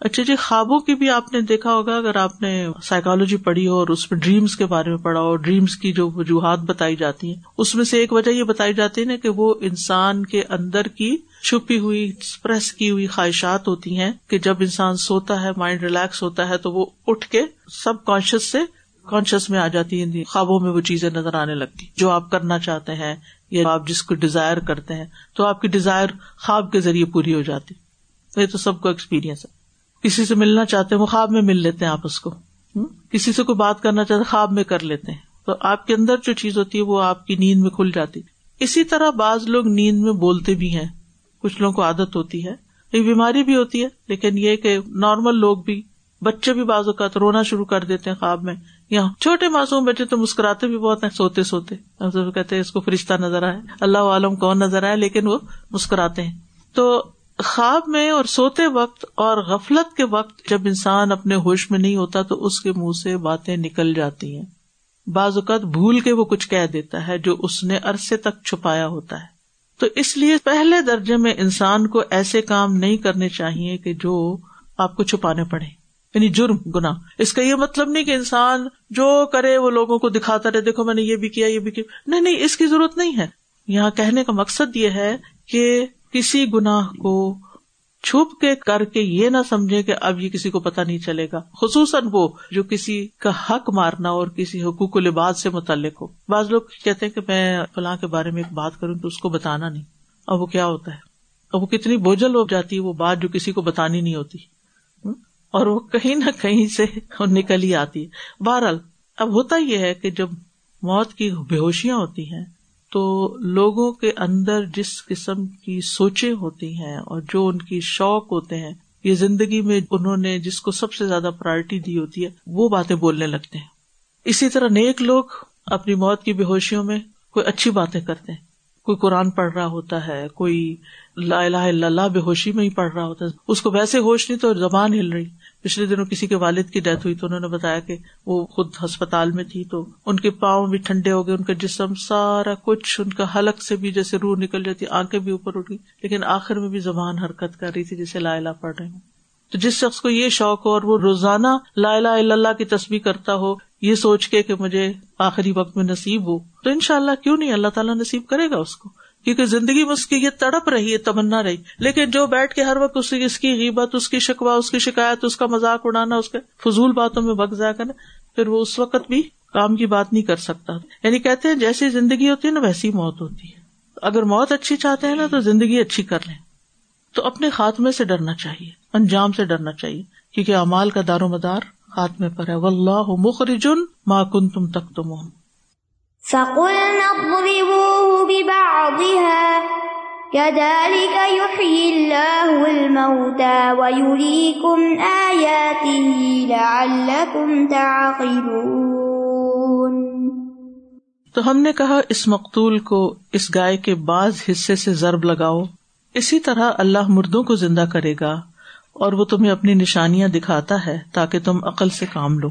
اچھا جی خوابوں کی بھی آپ نے دیکھا ہوگا، اگر آپ نے سائیکالوجی پڑھی ہو اور اس میں ڈریمس کے بارے میں پڑھا ہو ڈریمس کی جو وجوہات بتائی جاتی ہیں، اس میں سے ایک وجہ یہ بتائی جاتی ہے نا کہ وہ انسان کے اندر کی چھپی ہوئی ایکسپریس کی ہوئی خواہشات ہوتی ہیں کہ جب انسان سوتا ہے مائنڈ ریلیکس ہوتا ہے، تو وہ اٹھ کے سب کانشیس سے کانشیس میں آ جاتی ہیں خوابوں میں وہ چیزیں نظر آنے لگتی جو آپ کرنا چاہتے ہیں یا آپ جس کو ڈیزائر کرتے ہیں، تو آپ کی ڈیزائر خواب کے ذریعے پوری ہو جاتی یہ تو سب کو ایکسپیرئنس ہے۔ کسی سے ملنا چاہتے ہیں وہ خواب میں مل لیتے ہیں آپ اس کو کسی سے کوئی بات کرنا چاہتے خواب میں کر لیتے ہیں۔ تو آپ کے اندر جو چیز ہوتی ہے وہ آپ کی نیند میں کھل جاتی۔ اسی طرح بعض لوگ نیند میں بولتے بھی ہیں۔ کچھ لوگوں کو عادت ہوتی ہے۔ یہ بیماری بھی ہوتی ہے، لیکن یہ کہ نارمل لوگ بھی، بچے بھی بعض اوقات رونا شروع کر دیتے ہیں خواب میں۔ یہاں چھوٹے معصوم بچے تو مسکراتے بھی بہت ہیں، سوتے سوتے۔ کہتے ہیں اس کو فرشتہ نظر آئے۔ اللہ عالم کون نظر آئے، لیکن وہ مسکراتے ہیں۔ تو خواب میں اور سوتے وقت اور غفلت کے وقت جب انسان اپنے ہوش میں نہیں ہوتا تو اس کے منہ سے باتیں نکل جاتی ہیں۔ بعض اوقات بھول کے وہ کچھ کہہ دیتا ہے جو اس نے عرصے تک چھپایا ہوتا ہے۔ تو اس لیے پہلے درجے میں انسان کو ایسے کام نہیں کرنے چاہیے کہ جو آپ کو چھپانے پڑے۔ یعنی جرم گنا اس کا یہ مطلب نہیں کہ انسان جو کرے وہ لوگوں کو دکھاتا رہے، دیکھو میں نے یہ بھی کیا، یہ بھی کیا۔ نہیں نہیں، اس کی ضرورت نہیں ہے۔ یہاں کہنے کا مقصد یہ ہے کہ کسی گناہ کو چھپ کے کر کے یہ نہ سمجھے کہ اب یہ کسی کو پتا نہیں چلے گا۔ خصوصاً وہ جو کسی کا حق مارنا اور کسی حقوق و لباس سے متعلق ہو۔ بعض لوگ کہتے ہیں کہ میں فلاں کے بارے میں ایک بات کروں تو اس کو بتانا نہیں۔ اب وہ کیا ہوتا ہے؟ اب وہ کتنی بوجھل ہو جاتی ہے وہ بات جو کسی کو بتانی نہیں ہوتی۔ اور وہ کہیں نہ کہیں سے نکل ہی آتی ہے۔ بہرحال، اب ہوتا یہ ہے کہ جب موت کی بے ہوشیاں ہوتی ہیں تو لوگوں کے اندر جس قسم کی سوچیں ہوتی ہیں اور جو ان کی شوق ہوتے ہیں، یہ زندگی میں انہوں نے جس کو سب سے زیادہ پرائرٹی دی ہوتی ہے، وہ باتیں بولنے لگتے ہیں۔ اسی طرح نیک لوگ اپنی موت کی بے ہوشیوں میں کوئی اچھی باتیں کرتے ہیں۔ کوئی قرآن پڑھ رہا ہوتا ہے، کوئی لا الہ الا اللہ بے ہوشی میں ہی پڑھ رہا ہوتا ہے۔ اس کو ویسے ہوش نہیں تو زبان ہل رہی۔ پچھلے دنوں کسی کے والد کی ڈیتھ ہوئی تو انہوں نے بتایا کہ وہ خود ہسپتال میں تھی تو ان کے پاؤں بھی ٹھنڈے ہو گئے، ان کا جسم سارا کچھ، ان کا حلق سے بھی جیسے روح نکل جاتی، آنکھیں بھی اوپر اٹھ گئی، لیکن آخر میں بھی زبان حرکت کر رہی تھی جیسے لا الہ پڑھ رہے ہوں۔ تو جس شخص کو یہ شوق ہو اور وہ روزانہ لا الہ الا اللہ کی تصویر کرتا ہو، یہ سوچ کے کہ مجھے آخری وقت میں نصیب ہو، تو ان شاء اللہ کیوں نہیں؟ اللہ تعالیٰ نصیب کرے گا اس کو۔ کیونکہ زندگی میں اس کی یہ تڑپ رہی ہے، تمنا رہی۔ لیکن جو بیٹھ کے ہر وقت اس اس کی غیبت، اس کی شکوا اس کی شکایت، اس کا مذاق اڑانا، اس کے فضول باتوں میں بگ جا کر پھر وہ اس وقت بھی کام کی بات نہیں کر سکتا۔ یعنی کہتے ہیں جیسی زندگی ہوتی ہے نا، ویسی موت ہوتی ہے۔ اگر موت اچھی چاہتے ہیں نا، تو زندگی اچھی کر لیں۔ تو اپنے خاتمے سے ڈرنا چاہیے، انجام سے ڈرنا چاہیے۔ کیونکہ امال کا دار و مدار خاتمے پر ہے۔ اللہ مخرجن ماں کن تم تک تم تو ہم نے کہا، اس مقتول کو اس گائے کے بعض حصے سے ضرب لگاؤ، اسی طرح اللہ مردوں کو زندہ کرے گا، اور وہ تمہیں اپنی نشانیاں دکھاتا ہے تاکہ تم عقل سے کام لو۔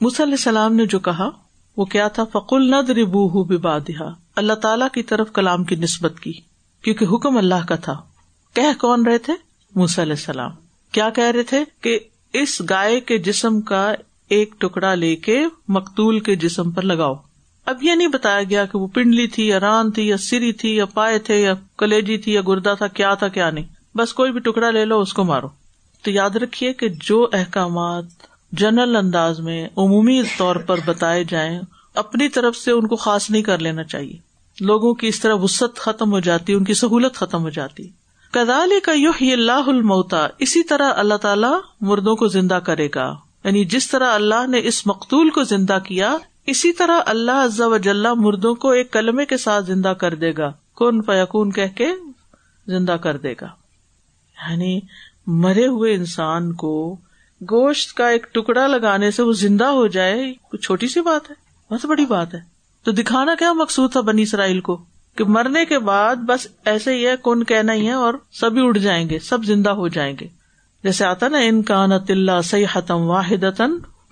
علیہ السلام نے جو کہا، وہ کیا تھا؟ فقل ند ربو بادہ اللہ تعالی کی طرف کلام کی نسبت کی، کیونکہ حکم اللہ کا تھا۔ کہ کون رہے تھے؟ موسی علیہ السلام۔ کیا کہہ رہے تھے کہ اس گائے کے جسم کا ایک ٹکڑا لے کے مقتول کے جسم پر لگاؤ۔ اب یہ نہیں بتایا گیا کہ وہ پنڈلی تھی یا ران تھی یا سری تھی یا پائے تھے یا کلیجی تھی یا گردا تھا، کیا تھا، کیا نہیں۔ بس کوئی بھی ٹکڑا لے لو، اس کو مارو۔ تو یاد رکھیے کہ جو احکامات جنرل انداز میں عمومی طور پر بتائے جائیں اپنی طرف سے ان کو خاص نہیں کر لینا چاہیے۔ لوگوں کی اس طرح وسط ختم ہو جاتی، ان کی سہولت ختم ہو جاتی۔ کدال کا یو اللہ المتا اسی طرح اللہ تعالیٰ مردوں کو زندہ کرے گا۔ یعنی جس طرح اللہ نے اس مقتول کو زندہ کیا، اسی طرح اللہ عز و جل مردوں کو ایک کلمے کے ساتھ زندہ کر دے گا۔ کون فیقون کہہ کے زندہ کر دے گا۔ یعنی مرے ہوئے انسان کو گوشت کا ایک ٹکڑا لگانے سے وہ زندہ ہو جائے چھوٹی سی بات ہے؟ بہت بڑی بات ہے۔ تو دکھانا کیا مقصود تھا بنی اسرائیل کو؟ کہ مرنے کے بعد بس ایسے ہی ہے کون کہنا ہی ہے اور سبھی اڑ جائیں گے، سب زندہ ہو جائیں گے۔ جیسے آتا نا، ان کا نت اللہ سی حتم واحد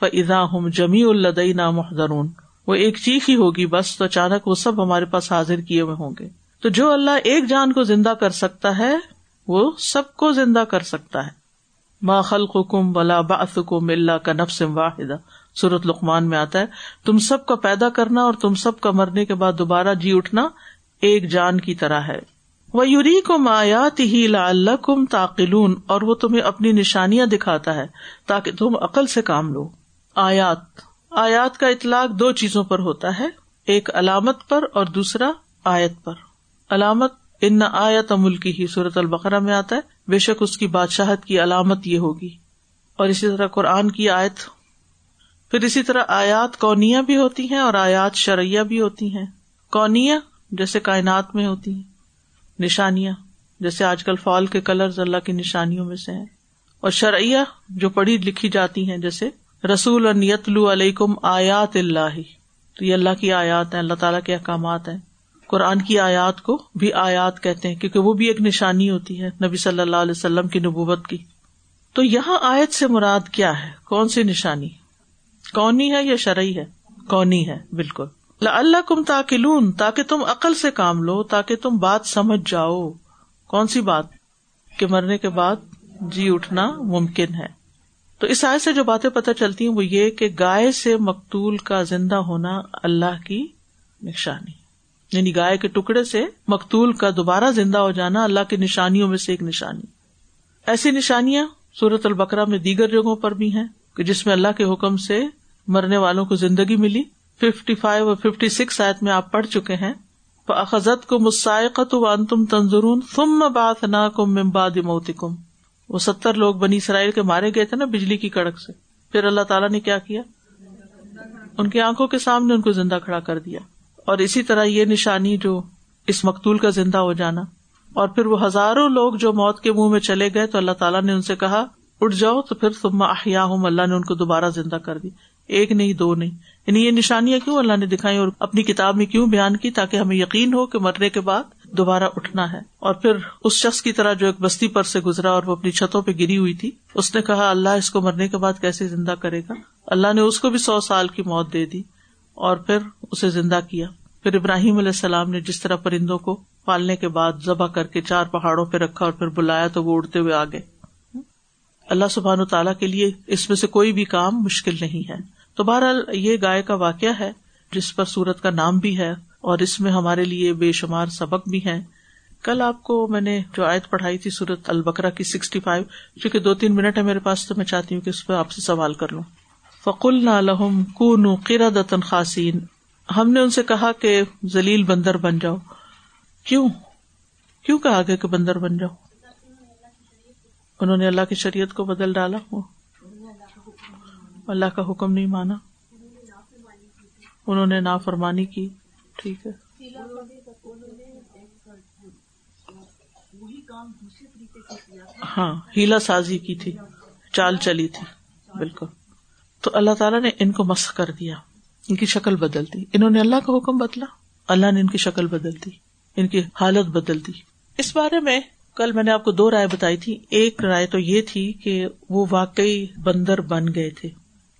ادا ہم جمی الدئی محدرون وہ ایک چیخ ہی ہوگی بس، تو اچانک وہ سب ہمارے پاس حاضر کیے ہوئے ہوں گے۔ تو جو اللہ ایک جان کو زندہ کر سکتا ہے، وہ سب کو زندہ کر سکتا ہے۔ ما خلق کم بلا کم اللہ کا نفس واحد سورت لقمان میں آتا ہے، تم سب کا پیدا کرنا اور تم سب کا مرنے کے بعد دوبارہ جی اٹھنا ایک جان کی طرح ہے۔ وہ یوری کو مایات ہی لا اللہ کم تاقلون اور وہ تمہیں اپنی نشانیاں دکھاتا ہے تاکہ تم عقل سے کام لو۔ آیات۔ آیات کا اطلاق دو چیزوں پر ہوتا ہے، ایک علامت پر اور دوسرا آیت پر۔ علامت، ان نہ آیت ملکی ہی صورت البقرہ میں آتا ہے، بے شک اس کی بادشاہت کی علامت یہ ہوگی۔ اور اسی طرح قرآن کی آیت۔ پھر اسی طرح آیات کونیا بھی ہوتی ہیں اور آیات شرعیہ بھی ہوتی ہیں۔ کونیا جیسے کائنات میں ہوتی ہیں، نشانیاں جیسے آج کل فال کے کلر اللہ کی نشانیوں میں سے ہیں۔ اور شرعیہ جو پڑھی لکھی جاتی ہیں جیسے رسول علیکم آیات اللہ۔ تو یہ اللہ کی آیات ہیں، اللہ تعالیٰ کے احکامات ہیں۔ قرآن کی آیات کو بھی آیات کہتے ہیں، کیونکہ وہ بھی ایک نشانی ہوتی ہے نبی صلی اللہ علیہ وسلم کی نبوت کی۔ تو یہاں آیت سے مراد کیا ہے؟ کون سی نشانی؟ کونی ہے یا شرعی ہے؟ کونی ہے، بالکل۔ اللہ کم تاکلون، تاکہ تم عقل سے کام لو، تاکہ تم بات سمجھ جاؤ۔ کون سی بات؟ کہ مرنے کے بعد جی اٹھنا ممکن ہے۔ تو اس آئے سے جو باتیں پتہ چلتی ہیں وہ یہ کہ گائے سے مقتول کا زندہ ہونا اللہ کی نشانی۔ یعنی گائے کے ٹکڑے سے مقتول کا دوبارہ زندہ ہو جانا اللہ کی نشانیوں میں سے ایک نشانی۔ ایسی نشانیاں سورت البکرا میں دیگر جگہوں پر بھی ہیں۔ کہ جس میں اللہ کے حکم سے مرنے والوں کو زندگی ملی۔ ففٹی فائیو اور ففٹی سکس آیت میں آپ پڑھ چکے ہیں۔ اخذت کو مسائقت و تم تنظرون تم بات نہ کم ممباد کم وہ ستر لوگ بنی اسرائیل کے مارے گئے تھے نا بجلی کی کڑک سے۔ پھر اللہ تعالیٰ نے کیا کیا؟ ان کی آنکھوں کے سامنے ان کو زندہ کھڑا کر دیا۔ اور اسی طرح یہ نشانی جو اس مقتول کا زندہ ہو جانا۔ اور پھر وہ ہزاروں لوگ جو موت کے منہ میں چلے گئے تو اللہ تعالیٰ نے ان سے کہا اٹھ جاؤ تو پھر تم احیا ہوں اللہ نے ان کو دوبارہ زندہ کر دی۔ ایک نہیں، دو نہیں۔ یعنی یہ نشانیاں کیوں اللہ نے دکھائی اور اپنی کتاب میں کیوں بیان کی تاکہ ہمیں یقین ہو کہ مرنے کے بعد دوبارہ اٹھنا ہے۔ اور پھر اس شخص کی طرح جو ایک بستی پر سے گزرا اور وہ اپنی چھتوں پہ گری ہوئی تھی، اس نے کہا، اللہ اس کو مرنے کے بعد کیسے زندہ کرے گا؟ اللہ نے اس کو بھی سو سال کی موت دے دی اور پھر اسے زندہ کیا۔ پھر ابراہیم علیہ السلام نے جس طرح پرندوں کو پالنے کے بعد ذبح کر کے چار پہاڑوں پہ رکھا اور پھر بلایا تو وہ اڑتے ہوئے آگے اللہ سبحان و تعالیٰ کے لیے اس میں سے کوئی بھی کام مشکل نہیں ہے۔ تو بہرحال یہ گائے کا واقعہ ہے، جس پر سورت کا نام بھی ہے اور اس میں ہمارے لیے بے شمار سبق بھی ہیں۔ کل آپ کو میں نے جو آیت پڑھائی تھی سورت البکرا کی سکسٹی فائیو چونکہ دو تین منٹ ہے میرے پاس، تو میں چاہتی ہوں کہ اس پہ آپ سے سوال کر لوں۔ فقل نہ لہم کو نو دتن خاصین ہم نے ان سے کہا کہ زلیل بندر بن جاؤ۔ کیوں؟ کیوں کہا گیا کہ بندر بن جاؤ؟ انہوں نے اللہ کی شریعت کو بدل ڈالا وہ۔ اللہ کا حکم نہیں مانا۔ انہوں نے نافرمانی کی۔ ٹھیک ہے۔ ہاں ہیلا سازی کی تھی۔ چال چلی تھی۔ بالکل۔ تو اللہ تعالیٰ نے ان کو مسخ کر دیا۔ ان کی شکل بدل دی۔ انہوں نے اللہ کا حکم بدلا۔ اللہ نے ان کی شکل بدل دی۔ ان کی حالت بدل دی۔ اس بارے میں کل میں نے آپ کو دو رائے بتائی تھی۔ ایک رائے تو یہ تھی کہ وہ واقعی بندر بن گئے تھے۔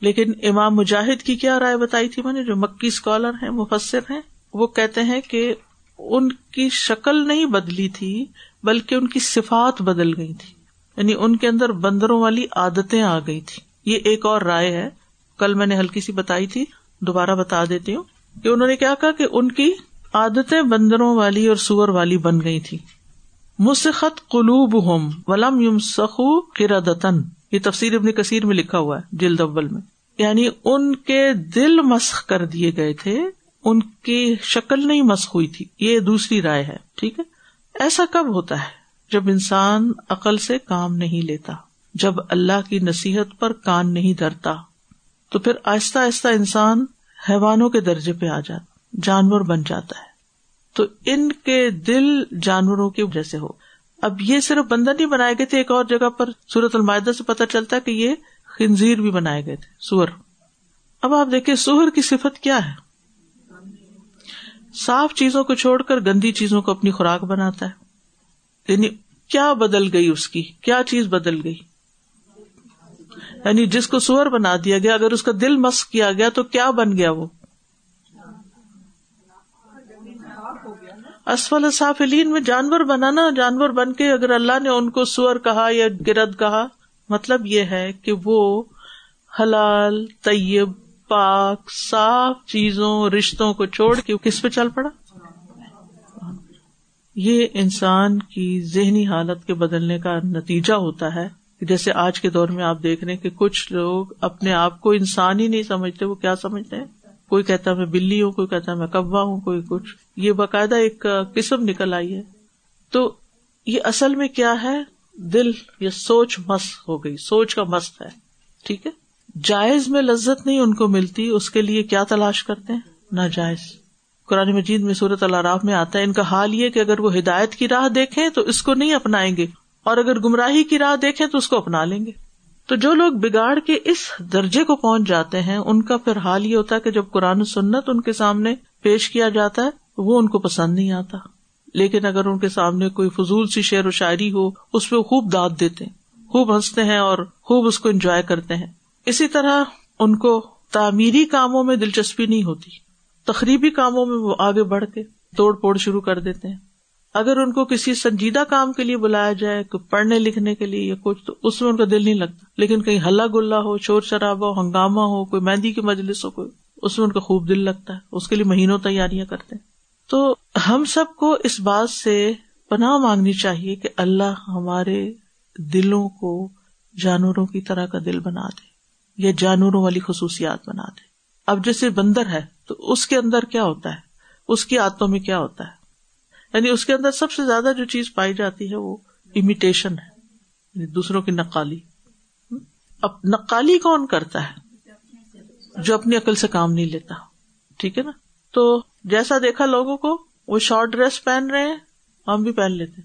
لیکن امام مجاہد کی کیا رائے بتائی تھی میں نے؟ جو مکی اسکالر ہیں، مفسر ہیں، وہ کہتے ہیں کہ ان کی شکل نہیں بدلی تھی، بلکہ ان کی صفات بدل گئی تھی۔ یعنی ان کے اندر بندروں والی عادتیں آ گئی تھی یہ ایک اور رائے ہے۔ کل میں نے ہلکی سی بتائی تھی، دوبارہ بتا دیتی ہوں کہ انہوں نے کیا کہا کہ ان کی عادتیں بندروں والی اور سور والی بن گئی تھی مسخت قلوب ہوم ولم یم سخو دتن یہ تفصیل ابن کثیر میں لکھا ہوا ہے، جلد اول میں۔ یعنی ان کے دل مسخ کر دیے گئے تھے، ان کی شکل نہیں مسخ ہوئی تھی۔ یہ دوسری رائے ہے، ٹھیک ہے؟ ایسا کب ہوتا ہے جب انسان عقل سے کام نہیں لیتا، جب اللہ کی نصیحت پر کان نہیں دھرتا؟ تو پھر آہستہ آہستہ انسان حیوانوں کے درجے پہ آ جاتا، جانور بن جاتا ہے۔ تو ان کے دل جانوروں کی وجہ سے ہو۔ اب یہ صرف بندر نہیں بنائے گئے تھے، ایک اور جگہ پر سورت المائدہ سے پتہ چلتا ہے کہ یہ خنزیر بھی بنائے گئے تھے، سور۔ اب آپ دیکھیں، سور کی صفت کیا ہے؟ صاف چیزوں کو چھوڑ کر گندی چیزوں کو اپنی خوراک بناتا ہے۔ یعنی کیا بدل گئی اس کی؟ کیا چیز بدل گئی؟ یعنی جس کو سور بنا دیا گیا، اگر اس کا دل مس کیا گیا تو کیا بن گیا وہ؟ اسفل صافلین میں جانور بنانا، جانور بن کے اگر اللہ نے ان کو سور کہا یا گرد کہا مطلب یہ ہے کہ وہ حلال، طیب، پاک، صاف چیزوں، رشتوں کو چھوڑ کے کس پہ چل پڑا؟ یہ انسان کی ذہنی حالت کے بدلنے کا نتیجہ ہوتا ہے جیسے آج کے دور میں آپ دیکھ رہے کہ کچھ لوگ اپنے آپ کو انسان ہی نہیں سمجھتے، وہ کیا سمجھتے ہیں؟ کوئی کہتا میں بلی ہوں، کوئی کہتا میں کبا ہوں، کوئی کچھ۔ یہ باقاعدہ ایک قسم نکل آئی ہے۔ تو یہ اصل میں کیا ہے؟ دل یا سوچ مست ہو گئی۔ سوچ کا مست ہے۔ ٹھیک ہے؟ جائز میں لذت نہیں ان کو ملتی، اس کے لیے کیا تلاش کرتے ہیں؟ ناجائز۔ قرآن مجید میں صورت اللہ میں آتا ہے، ان کا حال یہ کہ اگر وہ ہدایت کی راہ دیکھیں تو اس کو نہیں اپنائیں گے، اور اگر گمراہی کی راہ دیکھیں تو اس کو اپنا لیں گے۔ تو جو لوگ بگاڑ کے اس درجے کو پہنچ جاتے ہیں، ان کا پھر حال یہ ہوتا ہے کہ جب قرآن سنت ان کے سامنے پیش کیا جاتا ہے، وہ ان کو پسند نہیں آتا۔ لیکن اگر ان کے سامنے کوئی فضول سی شعر و شاعری ہو، اس پہ خوب داد دیتے خوب ہنستے ہیں اور خوب اس کو انجوائے کرتے ہیں۔ اسی طرح ان کو تعمیری کاموں میں دلچسپی نہیں ہوتی۔ تقریبی کاموں میں وہ آگے بڑھ کے توڑ پھوڑ شروع کر دیتے ہیں۔ اگر ان کو کسی سنجیدہ کام کے لیے بلایا جائے پڑھنے لکھنے کے لیے یا کچھ، تو اس میں ان کا دل نہیں لگتا۔ لیکن کہیں ہلا گلا ہو، شور شرابہ ہو، ہنگامہ ہو، کوئی مہندی کی مجلس ہو، کوئی، اس میں ان کا خوب دل لگتا ہے۔ اس کے لیے مہینوں تیاریاں کرتے ہیں۔ تو ہم سب کو اس بات سے پناہ مانگنی چاہیے کہ اللہ ہمارے دلوں کو جانوروں کی طرح کا دل بنا دے، یا جانوروں والی خصوصیات بنا دے۔ اب جیسے بندر ہے، تو اس کے اندر کیا ہوتا ہے؟ اس کی آتوں میں کیا ہوتا ہے؟ یعنی اس کے اندر سب سے زیادہ جو چیز پائی جاتی ہے وہ امیٹیشن ہے یعنی دوسروں کی نقالی۔ اب نقالی کون کرتا ہے؟ جو اپنی عقل سے کام نہیں لیتا، ٹھیک ہے نا؟ تو جیسا دیکھا لوگوں کو، وہ شارٹ ڈریس پہن رہے ہیں، ہم بھی پہن لیتے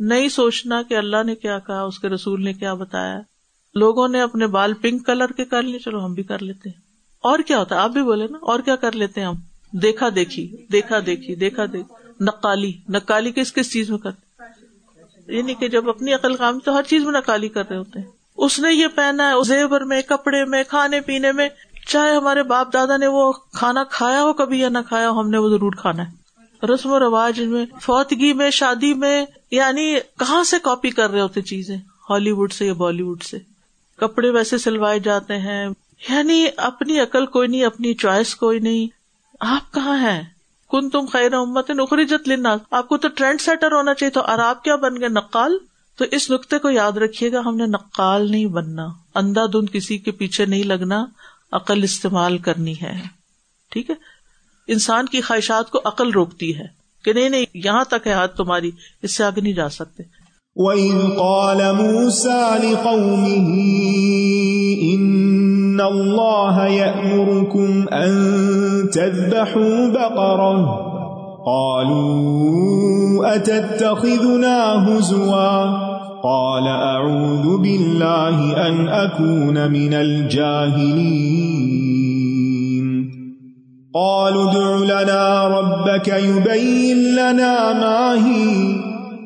نہیں سوچنا کہ اللہ نے کیا کہا، اس کے رسول نے کیا بتایا۔ لوگوں نے اپنے بال پنک کلر کے کر لیے، چلو ہم بھی کر لیتے ہیں۔ اور کیا ہوتا ہے؟ آپ بھی بولے نا، اور کیا کر لیتے ہیں ہم؟ دیکھا دیکھی دیکھا دیکھی، دیکھا دیکھ نقالی نقالی کس کس چیز میں کرتے یعنی کہ جب اپنی عقل کام تو ہر چیز میں نقالی کر رہے ہوتے ہیں۔ اس نے یہ پہنا ہے زیور میں، کپڑے میں، کھانے پینے میں۔ چاہے ہمارے باپ دادا نے وہ کھانا کھایا ہو کبھی یا نہ کھایا ہو، ہم نے وہ ضرور کھانا ہے۔ رسم و رواج میں، فوتگی میں، شادی میں یعنی کہاں سے کاپی کر رہے ہوتے چیزیں؟ ہالی ووڈ سے یا بالی ووڈ سے؟ کپڑے ویسے سلوائے جاتے ہیں۔ یعنی اپنی عقل کوئی نہیں، اپنی چوائس کوئی نہیں۔ آپ کہاں ہیں؟ کن تم خیر امت نخری جت لینا آپ کو تو ٹرینڈ سیٹر ہونا چاہیے تو اور آپ کیا بن گئے؟ نقال۔ تو اس نقطے کو یاد رکھیے گا، ہم نے نقال نہیں بننا۔ اندھا دھند کسی کے پیچھے نہیں لگنا، عقل استعمال کرنی ہے۔ ٹھیک ہے؟ انسان کی خواہشات کو عقل روکتی ہے کہ نہیں نہیں، یہاں تک ہے ہاتھ تمہاری، اس سے آگے نہیں جا سکتے۔
وَإِذْ قَالَ مُوسَى لِقَوْمِهِ إِنَّ اللَّهَ يَأْمُرُكُمْ أَن تَذْبَحُوا بَقَرَةً قَالُوا أَتَتَّخِذُنَا هُزُوًا قال أعوذ بالله أن أكون من الجاهلين قالوا ادع لنا ربك يبين لنا ما هي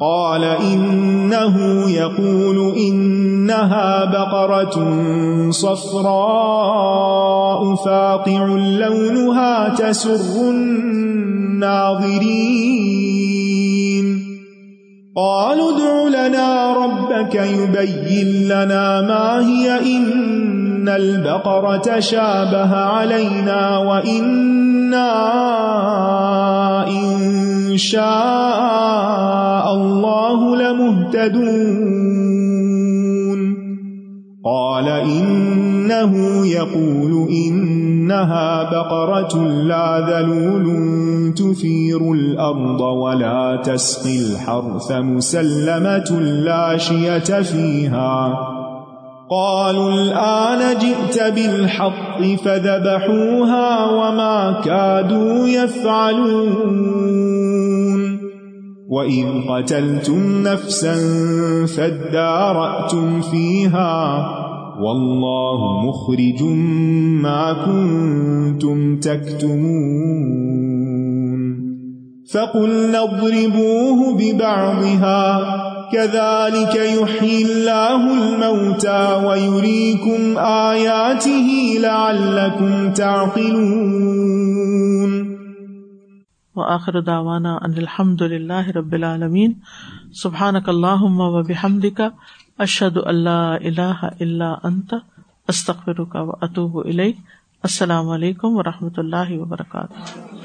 قال إنه يقول إنها بقرة صفراء فاقع لونها تسر الناظرين. قالوا ادع لنا ربك يبين لنا ما هي إن البقرة شابه علينا وإنا إن شاء الله لمهتدون قال إنه يقول إنها بقرة لا ذلول تثير الأرض ولا تسقي الحرث مسلمة لا شية فيها قالوا الآن جئت بالحق فذبحوها وما كادوا يفعلون. وإذ قتلتم نفسا فادارأتم فيها والله مخرج ما كنتم تكتمون. فقلنا اضربوه ببعضها كذلك يحيي الله الموتى ويريكم آياته لعلكم تعقلون.
وآخر دعوانا ان الحمد للہ رب العالمین سبحانک اللہم و بحمدک اشہد اللہ الہ الا انت استغفرک و اتوب الیک السلام علیکم و رحمۃ اللہ وبرکاتہ